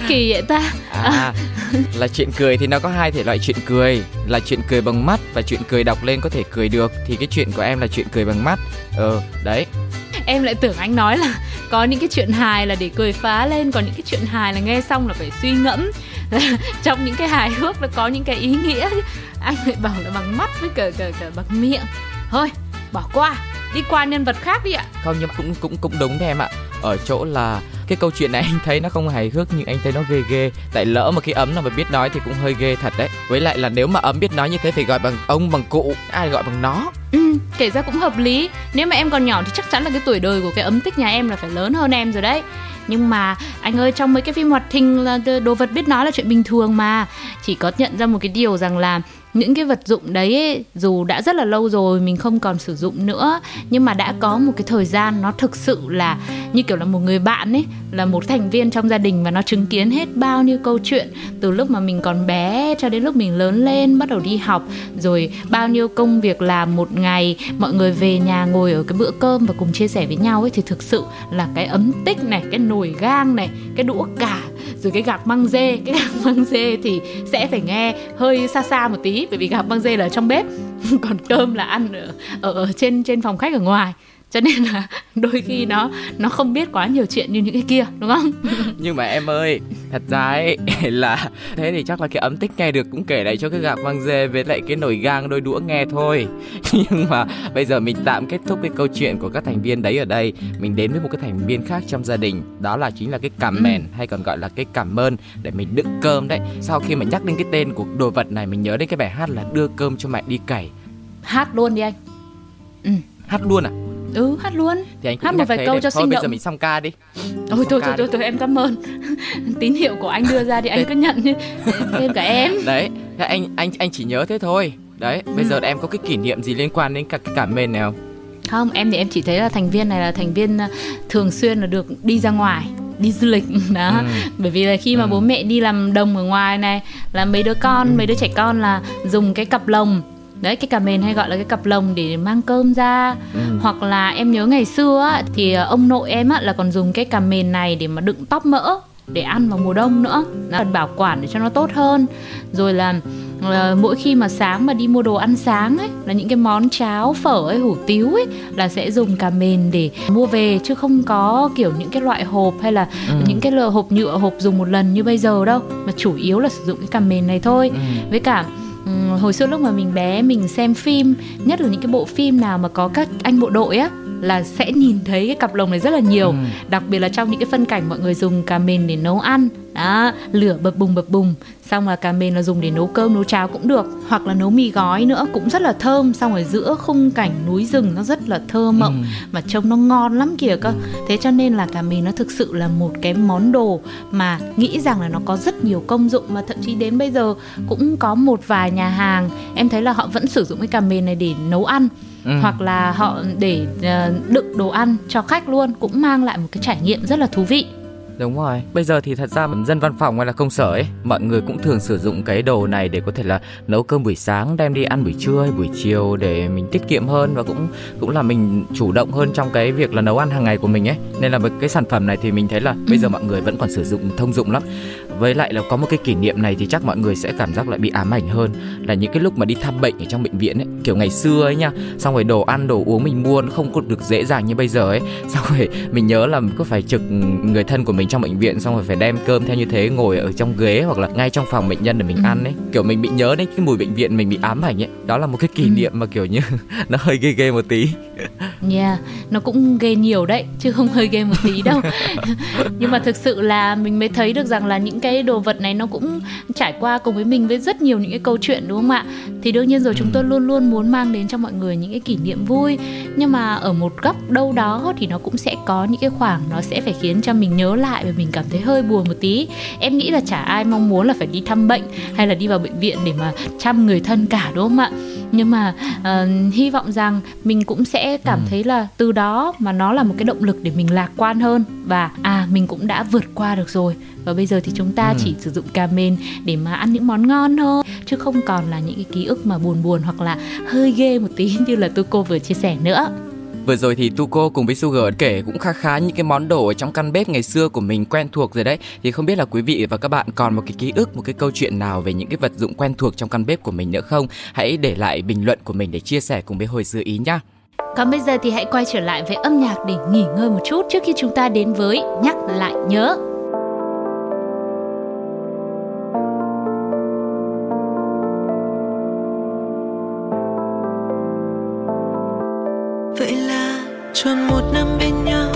kỳ vậy ta? À, là chuyện cười thì nó có hai thể loại chuyện cười là chuyện cười bằng mắt và chuyện cười đọc lên có thể cười được. Thì cái chuyện của em là chuyện cười bằng mắt. Ờ đấy. Em lại tưởng anh nói là có những cái chuyện hài là để cười phá lên còn những cái chuyện hài là nghe xong là phải suy ngẫm trong những cái hài hước nó có những cái ý nghĩa anh lại bảo là bằng mắt với cả cả, cả bằng miệng. Thôi bỏ qua. Đi qua nhân vật khác đi ạ. Không nhưng cũng cũng cũng đúng đấy em ạ. Ở chỗ là cái câu chuyện này anh thấy nó không hài hước nhưng anh thấy nó ghê ghê. Tại lỡ mà cái ấm nào mà biết nói thì cũng hơi ghê thật đấy. Với lại là nếu mà ấm biết nói như thế phải gọi bằng ông bằng cụ ai gọi bằng nó. Ừ kể ra cũng hợp lý. Nếu mà em còn nhỏ thì chắc chắn là cái tuổi đời của cái ấm tích nhà em là phải lớn hơn em rồi đấy nhưng mà, anh ơi, trong mấy cái phim hoạt hình là đồ vật biết nói là chuyện bình thường mà. Chỉ có nhận ra một cái điều rằng là những cái vật dụng đấy ấy, dù đã rất là lâu rồi mình không còn sử dụng nữa. Nhưng mà đã có một cái thời gian nó thực sự là như kiểu là một người bạn ấy là một thành viên trong gia đình và nó chứng kiến hết bao nhiêu câu chuyện. Từ lúc mà mình còn bé cho đến lúc mình lớn lên bắt đầu đi học rồi bao nhiêu công việc làm một ngày mọi người về nhà ngồi ở cái bữa cơm và cùng chia sẻ với nhau ấy thì thực sự là cái ấm tích này cái nồi gang này cái đũa cả rồi cái gạc măng dê cái gạc măng dê thì sẽ phải nghe hơi xa xa một tí bởi vì gạc măng dê là ở trong bếp. Còn cơm là ăn ở, ở trên trên phòng khách ở ngoài cho nên là đôi khi nó nó không biết quá nhiều chuyện như những cái kia đúng không nhưng mà em ơi thật ra ấy là thế thì chắc là cái ấm tích nghe được cũng kể lại cho cái gạc măng dê với lại cái nồi gang đôi đũa nghe thôi nhưng mà bây giờ mình tạm kết thúc cái câu chuyện của các thành viên đấy ở đây mình đến với một cái thành viên khác trong gia đình đó là chính là cái cảm ừ. mèn ừ. hay còn gọi là cái cảm ơn để mình đựng cơm đấy sau khi mà nhắc đến cái tên của đồ vật này mình nhớ đến cái bài hát là đưa cơm cho mẹ đi cày hát luôn đi anh ừ. hát luôn à ừ hát luôn. Thì anh hát một vài câu cho thôi sinh bây động. giờ mình xong ca đi. Thôi thôi thôi, thôi thôi em cảm ơn. Tín hiệu của anh đưa ra thì anh cứ nhận như thêm cả em. Đấy anh anh anh chỉ nhớ thế thôi. Đấy bây ừ. giờ em có cái kỷ niệm gì liên quan đến cả cái cảm mến này không? Không em thì em chỉ thấy là thành viên này là thành viên ờ, thường xuyên là được đi ra ngoài đi du lịch. Đó. Ừ. bởi vì là khi mà ừ. bố mẹ đi làm đồng ở ngoài này là mấy đứa con ừ. mấy đứa trẻ con là dùng cái cặp lồng đấy cái cà mền hay gọi là cái cặp lồng để mang cơm ra ừ. hoặc là em nhớ ngày xưa á, thì ờ, ông nội em á, là còn dùng cái cà mền này để mà đựng tóp mỡ để ăn vào mùa đông nữa nó cần bảo quản để cho nó tốt hơn rồi là uh, mỗi khi mà sáng mà đi mua đồ ăn sáng ấy là những cái món cháo phở ấy hủ tiếu ấy là sẽ dùng cà mền để mua về chứ không có kiểu những cái loại hộp hay là ừ. những cái hộp nhựa hộp dùng một lần như bây giờ đâu mà chủ yếu là sử dụng cái cà mền này thôi ừ. với cả hồi xưa lúc mà mình bé mình xem phim nhất là những cái bộ phim nào mà có các anh bộ đội á là sẽ nhìn thấy cái cặp lồng này rất là nhiều ừ. đặc biệt là trong những cái phân cảnh mọi người dùng cà mền để nấu ăn đó lửa bập bùng bập bùng. Xong là cà mền là dùng để nấu cơm nấu cháo cũng được. Hoặc là nấu mì gói nữa cũng rất là thơm. Xong ở giữa khung cảnh núi rừng nó rất là thơ mộng ừ. mà trông nó ngon lắm kìa cơ. Thế cho nên là cà mền nó thực sự là một cái món đồ mà nghĩ rằng là nó có rất nhiều công dụng mà thậm chí đến bây giờ cũng có một vài nhà hàng em thấy là họ vẫn sử dụng cái cà mền này để nấu ăn ừ. hoặc là họ để uh, đựng đồ ăn cho khách luôn cũng mang lại một cái trải nghiệm rất là thú vị Đúng rồi. Bây giờ thì thật ra dân văn phòng hay là công sở ấy, mọi người cũng thường sử dụng cái đồ này để có thể là nấu cơm buổi sáng đem đi ăn buổi trưa hay buổi chiều để mình tiết kiệm hơn và cũng cũng là mình chủ động hơn trong cái việc là nấu ăn hàng ngày của mình ấy. Nên là cái sản phẩm này thì mình thấy là bây giờ mọi người vẫn còn sử dụng thông dụng lắm với lại là có một cái kỷ niệm này thì chắc mọi người sẽ cảm giác lại bị ám ảnh hơn. Là những cái lúc mà đi thăm bệnh ở trong bệnh viện ấy kiểu ngày xưa ấy nha xong rồi đồ ăn đồ uống mình mua nó không có được dễ dàng như bây giờ ấy. Xong rồi mình nhớ là có phải trực người thân của mình trong bệnh viện xong rồi phải đem cơm theo như thế ngồi ở trong ghế hoặc là ngay trong phòng bệnh nhân để mình ăn ấy. Kiểu mình bị nhớ đến cái mùi bệnh viện mình bị ám ảnh ấy. Đó là một cái kỷ ừ. niệm mà kiểu như nó hơi ghê ghê một tí. Yeah nó cũng ghê nhiều đấy chứ không hơi ghê một tí đâu. Nhưng mà thực sự là mình mới thấy được rằng là những cái đồ vật này nó cũng trải qua cùng với mình với rất nhiều những cái câu chuyện đúng không ạ? Thì đương nhiên rồi chúng tôi luôn luôn muốn mang đến cho mọi người những cái kỷ niệm vui. Nhưng mà ở một góc đâu đó thì nó cũng sẽ có những cái khoảng nó sẽ phải khiến cho mình nhớ lại và mình cảm thấy hơi buồn một tí. Em nghĩ là chả ai mong muốn là phải đi thăm bệnh hay là đi vào bệnh viện để mà chăm người thân cả đúng không ạ nhưng mà uh, hy vọng rằng mình cũng sẽ cảm ừ. thấy là từ đó mà nó là một cái động lực để mình lạc quan hơn và à mình cũng đã vượt qua được rồi và bây giờ thì chúng ta ừ. chỉ sử dụng cà mên để mà ăn những món ngon thôi chứ không còn là những cái ký ức mà buồn buồn hoặc là hơi ghê một tí như là tôi cô vừa chia sẻ nữa Vừa rồi thì Tuko cùng với Sugar kể cũng khá khá những cái món đồ ở trong căn bếp ngày xưa của mình quen thuộc rồi đấy. Thì không biết là quý vị và các bạn còn một cái ký ức, một cái câu chuyện nào về những cái vật dụng quen thuộc trong căn bếp của mình nữa không? Hãy để lại bình luận của mình để chia sẻ cùng với hồi xưa ý nhá. Còn bây giờ thì hãy quay trở lại với âm nhạc để nghỉ ngơi một chút trước khi chúng ta đến với nhắc lại nhớ. Tròn một năm bên nhau.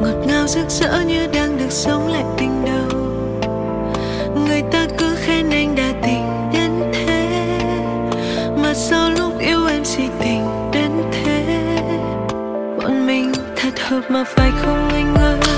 Ngọt ngào rực rỡ như đang được sống lại tình đầu. Người ta cứ khen anh đã tình đến thế, mà sao lúc yêu em si tình đến thế. Bọn mình thật hợp mà phải không anh ơi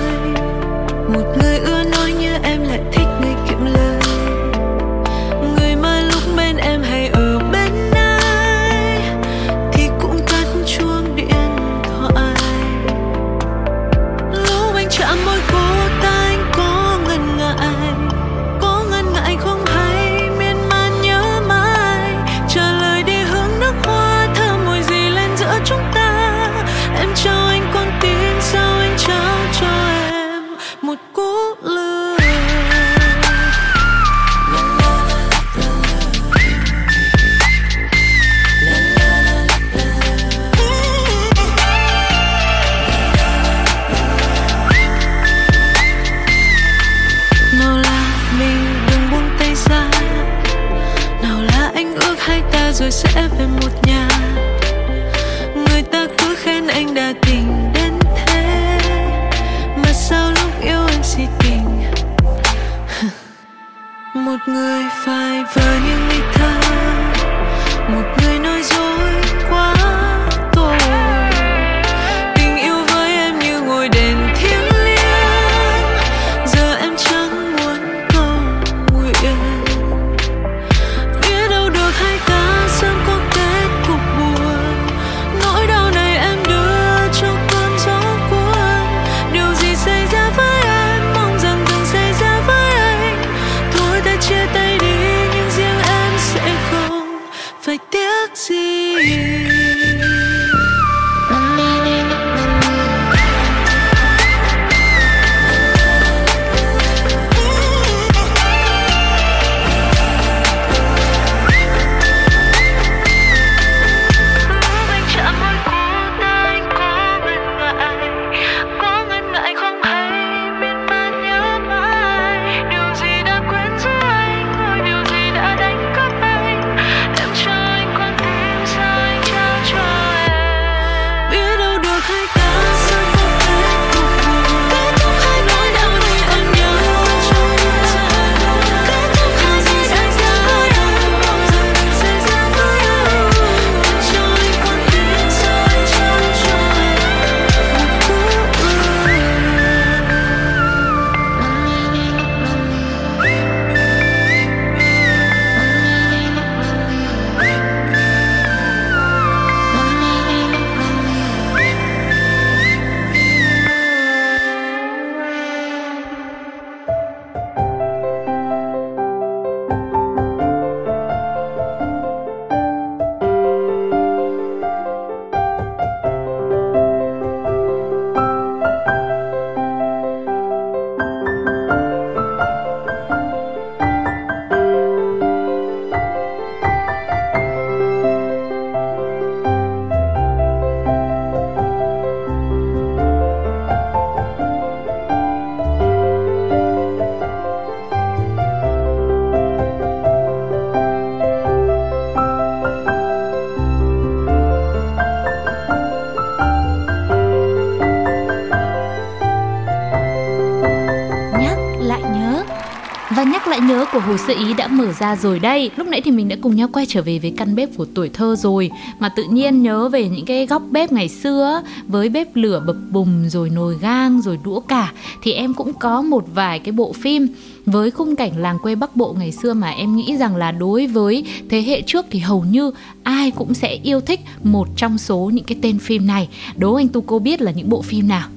Sơ Ý đã mở ra rồi đây Lúc nãy thì mình đã cùng nhau quay trở về với căn bếp của tuổi thơ rồi, Mà tự nhiên nhớ về những cái góc bếp ngày xưa Với bếp lửa bập bùng, rồi nồi gang, rồi đũa cả, Thì em cũng có một vài cái bộ phim với khung cảnh làng quê Bắc Bộ ngày xưa mà em nghĩ rằng là đối với thế hệ trước thì hầu như ai cũng sẽ yêu thích một trong số những cái tên phim này. Đố anh Tu cô biết là những bộ phim nào?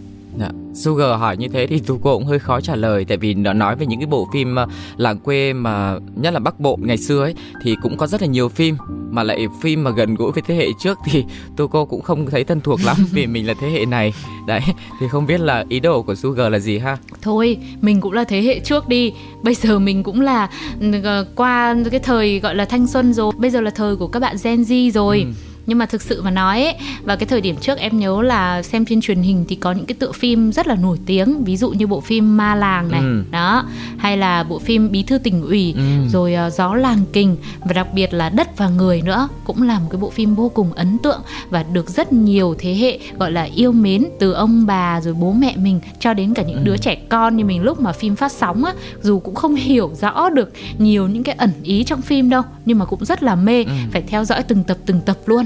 Sugar hỏi như thế thì cô cũng hơi khó trả lời tại vì nó nói về những cái bộ phim ờ, làng quê mà nhất là Bắc Bộ ngày xưa ấy thì cũng có rất là nhiều phim mà lại phim mà gần gũi với thế hệ trước thì tu cô cũng không thấy thân thuộc lắm vì mình là thế hệ này. Đấy thì không biết là ý đồ của Sugar là gì ha? thôi mình cũng là thế hệ trước đi bây giờ mình cũng là ờ, qua cái thời gọi là thanh xuân rồi bây giờ là thời của các bạn Gen Z rồi Ừ. nhưng mà thực sự mà nói ấy, vào cái thời điểm trước em nhớ là xem trên truyền hình thì có những cái tựa phim rất là nổi tiếng ví dụ như bộ phim Ma làng này Ừ. đó hay là bộ phim Bí thư tỉnh ủy Ừ. rồi ờ, Gió làng kình và đặc biệt là Đất và người nữa cũng là một cái bộ phim vô cùng ấn tượng và được rất nhiều thế hệ gọi là yêu mến từ ông bà rồi bố mẹ mình cho đến cả những Ừ. đứa trẻ con như mình lúc mà phim phát sóng á dù cũng không hiểu rõ được nhiều những cái ẩn ý trong phim đâu nhưng mà cũng rất là mê Ừ. phải theo dõi từng tập từng tập luôn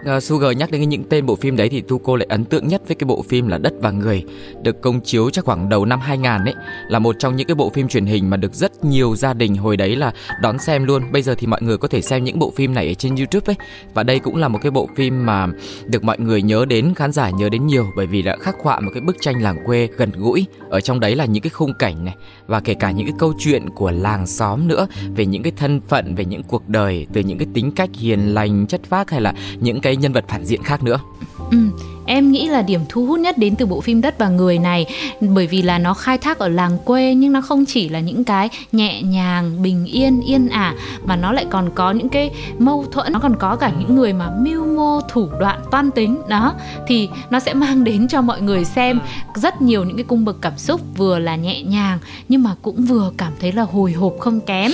Uh, Sugar nhắc đến những tên bộ phim đấy thì thu cô lại ấn tượng nhất với cái bộ phim là Đất và Người được công chiếu chắc khoảng đầu năm 2000 ấy là một trong những cái bộ phim truyền hình mà được rất nhiều gia đình hồi đấy là đón xem luôn. Bây giờ thì mọi người có thể xem những bộ phim này ở trên YouTube ấy và đây cũng là một cái bộ phim mà được mọi người nhớ đến khán giả nhớ đến nhiều bởi vì đã khắc họa một cái bức tranh làng quê gần gũi ở trong đấy là những cái khung cảnh này và kể cả những cái câu chuyện của làng xóm nữa về những cái thân phận về những cuộc đời từ những cái tính cách hiền lành chất phác hay là những cái nhân vật phản diện khác nữa? Ừ, em nghĩ là điểm thu hút nhất đến từ bộ phim Đất và Người này bởi vì là nó khai thác ở làng quê nhưng nó không chỉ là những cái nhẹ nhàng, bình yên, yên ả mà nó lại còn có những cái mâu thuẫn, nó còn có cả những người mà mưu mô thủ đoạn toan tính. Đó thì nó sẽ mang đến cho mọi người xem rất nhiều những cái cung bậc cảm xúc vừa là nhẹ nhàng nhưng mà cũng vừa cảm thấy là hồi hộp không kém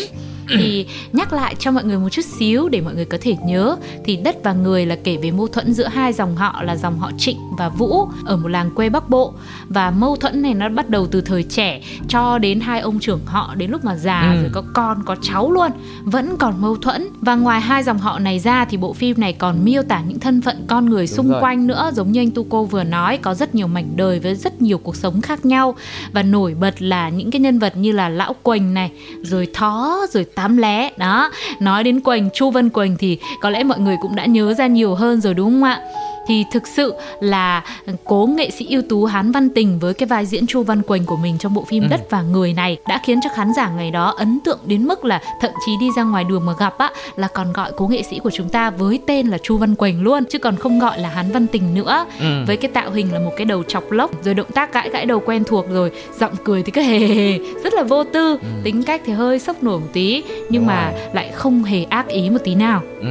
thì nhắc lại cho mọi người một chút xíu để mọi người có thể nhớ thì đất và người là kể về mâu thuẫn giữa hai dòng họ là dòng họ Trịnh và Vũ ở một làng quê Bắc Bộ và mâu thuẫn này nó bắt đầu từ thời trẻ cho đến hai ông trưởng họ đến lúc mà già ừ. rồi có con có cháu luôn vẫn còn mâu thuẫn và ngoài hai dòng họ này ra thì bộ phim này còn miêu tả những thân phận con người Đúng xung rồi. quanh nữa giống như anh Tu cô vừa nói có rất nhiều mảnh đời với rất nhiều cuộc sống khác nhau và nổi bật là những cái nhân vật như là lão Quỳnh này rồi Thó rồi Tám Lé. Đó, nói đến Quỳnh, Chu Vân Quỳnh thì có lẽ mọi người cũng đã nhớ ra nhiều hơn rồi, đúng không ạ? Thì thực sự là cố nghệ sĩ ưu tú Hán Văn Tình với cái vai diễn Chu Văn Quỳnh của mình trong bộ phim ừ. Đất và Người này đã khiến cho khán giả ngày đó ấn tượng đến mức là thậm chí đi ra ngoài đường mà gặp á là còn gọi cố nghệ sĩ của chúng ta với tên là Chu Văn Quỳnh luôn chứ còn không gọi là Hán Văn Tình nữa ừ. với cái tạo hình là một cái đầu chọc lốc rồi động tác gãi gãi đầu quen thuộc rồi giọng cười thì cứ hề hề rất là vô tư ừ. tính cách thì hơi sốc nổi một tí nhưng Đúng mà rồi. lại không hề ác ý một tí nào ừ.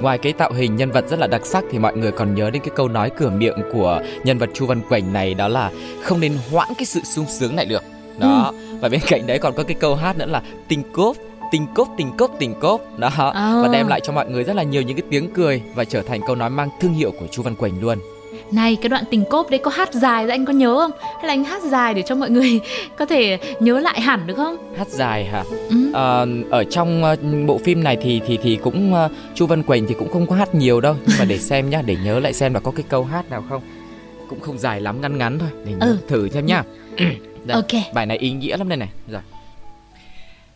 Ngoài cái tạo hình nhân vật rất là đặc sắc thì mọi người còn nhớ đến cái câu nói cửa miệng của nhân vật Chu Văn Quỳnh này đó là không nên hoãn cái sự sung sướng này được. Đó. Ừ. và bên cạnh đấy còn có cái câu hát nữa là tình cốp tình cốp tình cốp tình cốp. Đó. Oh. và đem lại cho mọi người rất là nhiều những cái tiếng cười và trở thành câu nói mang thương hiệu của Chu Văn Quỳnh luôn này cái đoạn tình cốp đấy có hát dài rồi anh có nhớ không? Hay là anh hát dài để cho mọi người có thể nhớ lại hẳn được không? Hát dài hả? Ừ. à, ở trong uh, bộ phim này thì thì thì cũng uh, chu văn quỳnh thì cũng không có hát nhiều đâu. Nhưng mà để xem nhá để nhớ lại xem là có cái câu hát nào không. Cũng không dài lắm ngắn ngắn thôi. Để nhớ, ừ. thử xem nhá. Đây, ok. bài này ý nghĩa lắm đây này. Rồi.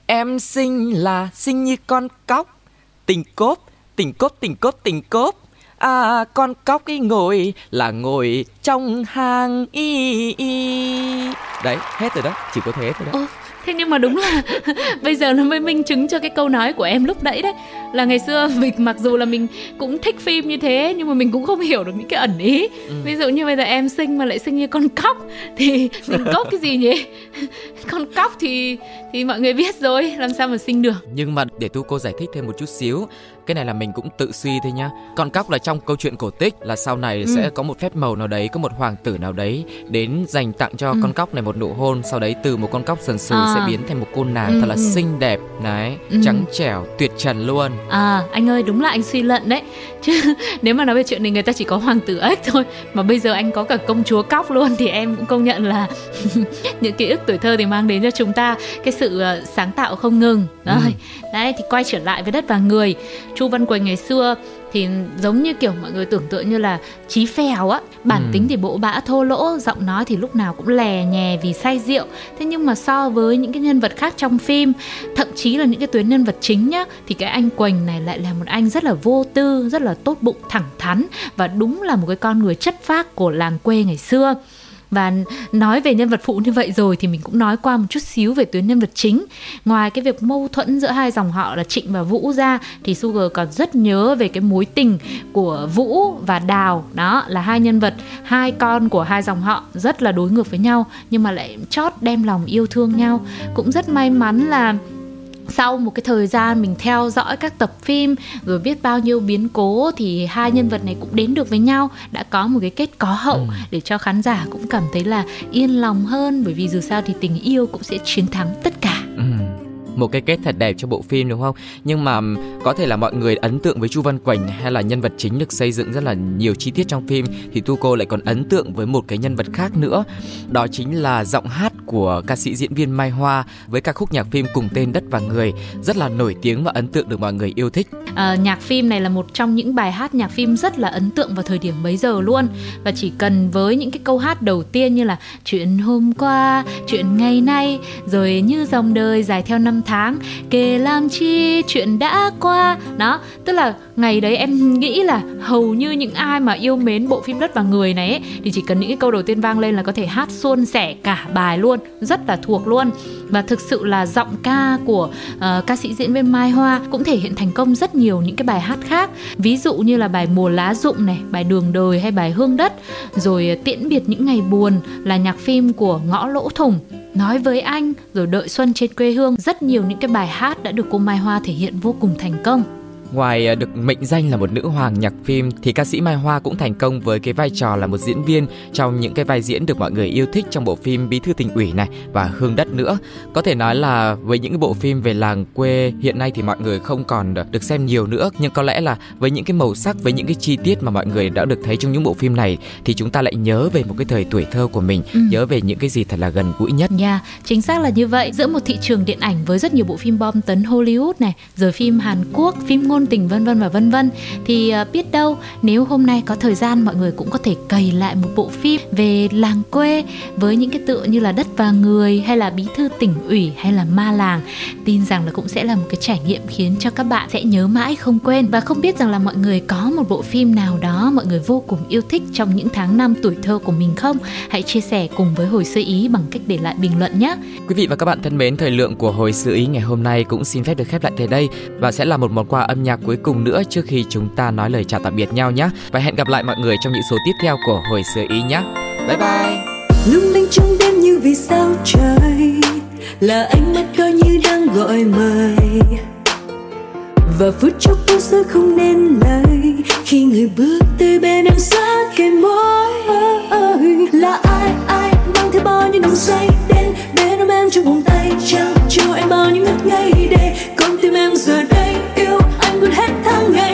Em sinh là sinh như con cóc. Tình cốp tình cốp tình cốp tình cốp à con cóc ý ngồi là ngồi trong hang y y. Đấy hết rồi đó chỉ có thế thôi đó. Ô, thế nhưng mà đúng là bây giờ nó mới minh chứng cho cái câu nói của em lúc nãy đấy. Là ngày xưa mình mặc dù là mình cũng thích phim như thế nhưng mà mình cũng không hiểu được những cái ẩn ý. Ừ. ví dụ như bây giờ em sinh mà lại sinh như con cóc thì mình cóc cái gì nhỉ? Con cóc thì thì mọi người biết rồi làm sao mà sinh được? Nhưng mà để tu cô giải thích thêm một chút xíu cái này là mình cũng tự suy thôi nhá con cóc là trong câu chuyện cổ tích là sau này ừ. sẽ có một phép màu nào đấy có một hoàng tử nào đấy đến dành tặng cho ừ. con cóc này một nụ hôn sau đấy từ một con cóc dần sùi à. sẽ biến thành một cô nàng ừ. thật là ừ. xinh đẹp đấy ừ. trắng trẻo tuyệt trần luôn à anh ơi đúng là anh suy luận đấy chứ nếu mà nói về chuyện này người ta chỉ có hoàng tử ếch thôi mà bây giờ anh có cả công chúa cóc luôn thì em cũng công nhận là những ký ức tuổi thơ thì mang đến cho chúng ta cái sự ờ, sáng tạo không ngừng rồi ừ. đấy thì quay trở lại với đất và người chu văn quỳnh ngày xưa thì giống như kiểu mọi người tưởng tượng như là trí phèo á. Bản ừ. tính thì bộ bã thô lỗ giọng nói thì lúc nào cũng lè nhè vì say rượu. Thế nhưng mà so với những cái nhân vật khác trong phim thậm chí là những cái tuyến nhân vật chính nhá thì cái anh quỳnh này lại là một anh rất là vô tư rất là tốt bụng thẳng thắn và đúng là một cái con người chất phác của làng quê ngày xưa và nói về nhân vật phụ như vậy rồi thì mình cũng nói qua một chút xíu về tuyến nhân vật chính. Ngoài cái việc mâu thuẫn giữa hai dòng họ là trịnh và vũ ra, thì sugar còn rất nhớ về cái mối tình của vũ và đào. Đó, là hai nhân vật, hai con của hai dòng họ rất là đối ngược với nhau, nhưng mà lại chót đem lòng yêu thương nhau. Cũng rất may mắn là sau một cái thời gian mình theo dõi các tập phim rồi biết bao nhiêu biến cố thì hai nhân vật này cũng đến được với nhau đã có một cái kết có hậu ừ. để cho khán giả cũng cảm thấy là yên lòng hơn. Bởi vì dù sao thì tình yêu cũng sẽ chiến thắng tất cả. Ừ một cái kết thật đẹp cho bộ phim đúng không? Nhưng mà có thể là mọi người ấn tượng với chu văn quỳnh hay là nhân vật chính được xây dựng rất là nhiều chi tiết trong phim thì tu cô lại còn ấn tượng với một cái nhân vật khác nữa. Đó chính là giọng hát của ca sĩ diễn viên mai hoa với ca khúc nhạc phim cùng tên đất và người rất là nổi tiếng và ấn tượng được mọi người yêu thích. À, nhạc phim này là một trong những bài hát nhạc phim rất là ấn tượng vào thời điểm bấy giờ luôn. Và chỉ cần với những cái câu hát đầu tiên như là chuyện hôm qua chuyện ngày nay rồi như dòng đời dài theo năm tháng. Kể làm chi chuyện đã qua đó tức là ngày đấy em nghĩ là hầu như những ai mà yêu mến bộ phim đất và người này ấy, thì chỉ cần những cái câu đầu tiên vang lên là có thể hát suôn sẻ cả bài luôn rất là thuộc luôn và thực sự là giọng ca của uh, ca sĩ diễn viên Mai Hoa cũng thể hiện thành công rất nhiều những cái bài hát khác. Ví dụ như là bài mùa lá rụng này bài đường đời hay bài hương đất. Rồi ờ, tiễn biệt những ngày buồn là nhạc phim của ngõ lỗ thủng. Nói với anh rồi đợi xuân trên quê hương rất nhiều những cái bài hát đã được cô Mai Hoa thể hiện vô cùng thành công. Ngoài à, được mệnh danh là một nữ hoàng nhạc phim thì ca sĩ Mai Hoa cũng thành công với cái vai trò là một diễn viên trong những cái vai diễn được mọi người yêu thích trong bộ phim Bí thư tỉnh ủy này và Hương đất nữa. Có thể nói là với những cái bộ phim về làng quê hiện nay thì mọi người không còn được xem nhiều nữa nhưng có lẽ là với những cái màu sắc với những cái chi tiết mà mọi người đã được thấy trong những bộ phim này thì chúng ta lại nhớ về một cái thời tuổi thơ của mình, ừ. nhớ về những cái gì thật là gần gũi nhất. Nha, yeah, chính xác là như vậy. Giữa một thị trường điện ảnh với rất nhiều bộ phim bom tấn Hollywood này, rồi phim Hàn Quốc, phim ngôn tình, vân vân và vân vân. Thì à, biết đâu nếu hôm nay có thời gian, mọi người cũng có thể cày lại một bộ phim về làng quê với những cái tựa như là đất và người hay là bí thư tỉnh ủy hay là ma làng. Tin rằng là cũng sẽ là một cái trải nghiệm khiến cho các bạn sẽ nhớ mãi không quên. Và không biết rằng là mọi người có một bộ phim nào đó mọi người vô cùng yêu thích trong những tháng năm tuổi thơ của mình không? Hãy chia sẻ cùng với hồi xưa ý bằng cách để lại bình luận nhé. Quý vị và các bạn thân mến, thời lượng của hồi xưa ý ngày hôm nay cũng xin phép được khép lại tại đây. Và sẽ là một món quà âm nhạc cuối cùng nữa trước khi chúng ta nói lời chào tạm biệt nhau nhé. Và hẹn gặp lại mọi người trong những số tiếp theo của hồi xưa ý nhé. Bye bye. Lung linh trong đêm như vì sao trời, là ánh mắt coi như đang gọi mời. Và phút chốc tôi giờ không nên lời, khi người bước tới bên em sát cây môi. Là ai ai mang theo bao nhiêu nồng say đến bên ôm em trong vòng tay, trao cho em bao nhiêu ngất ngây để con tim em giờ đây yêu anh muốn hết tháng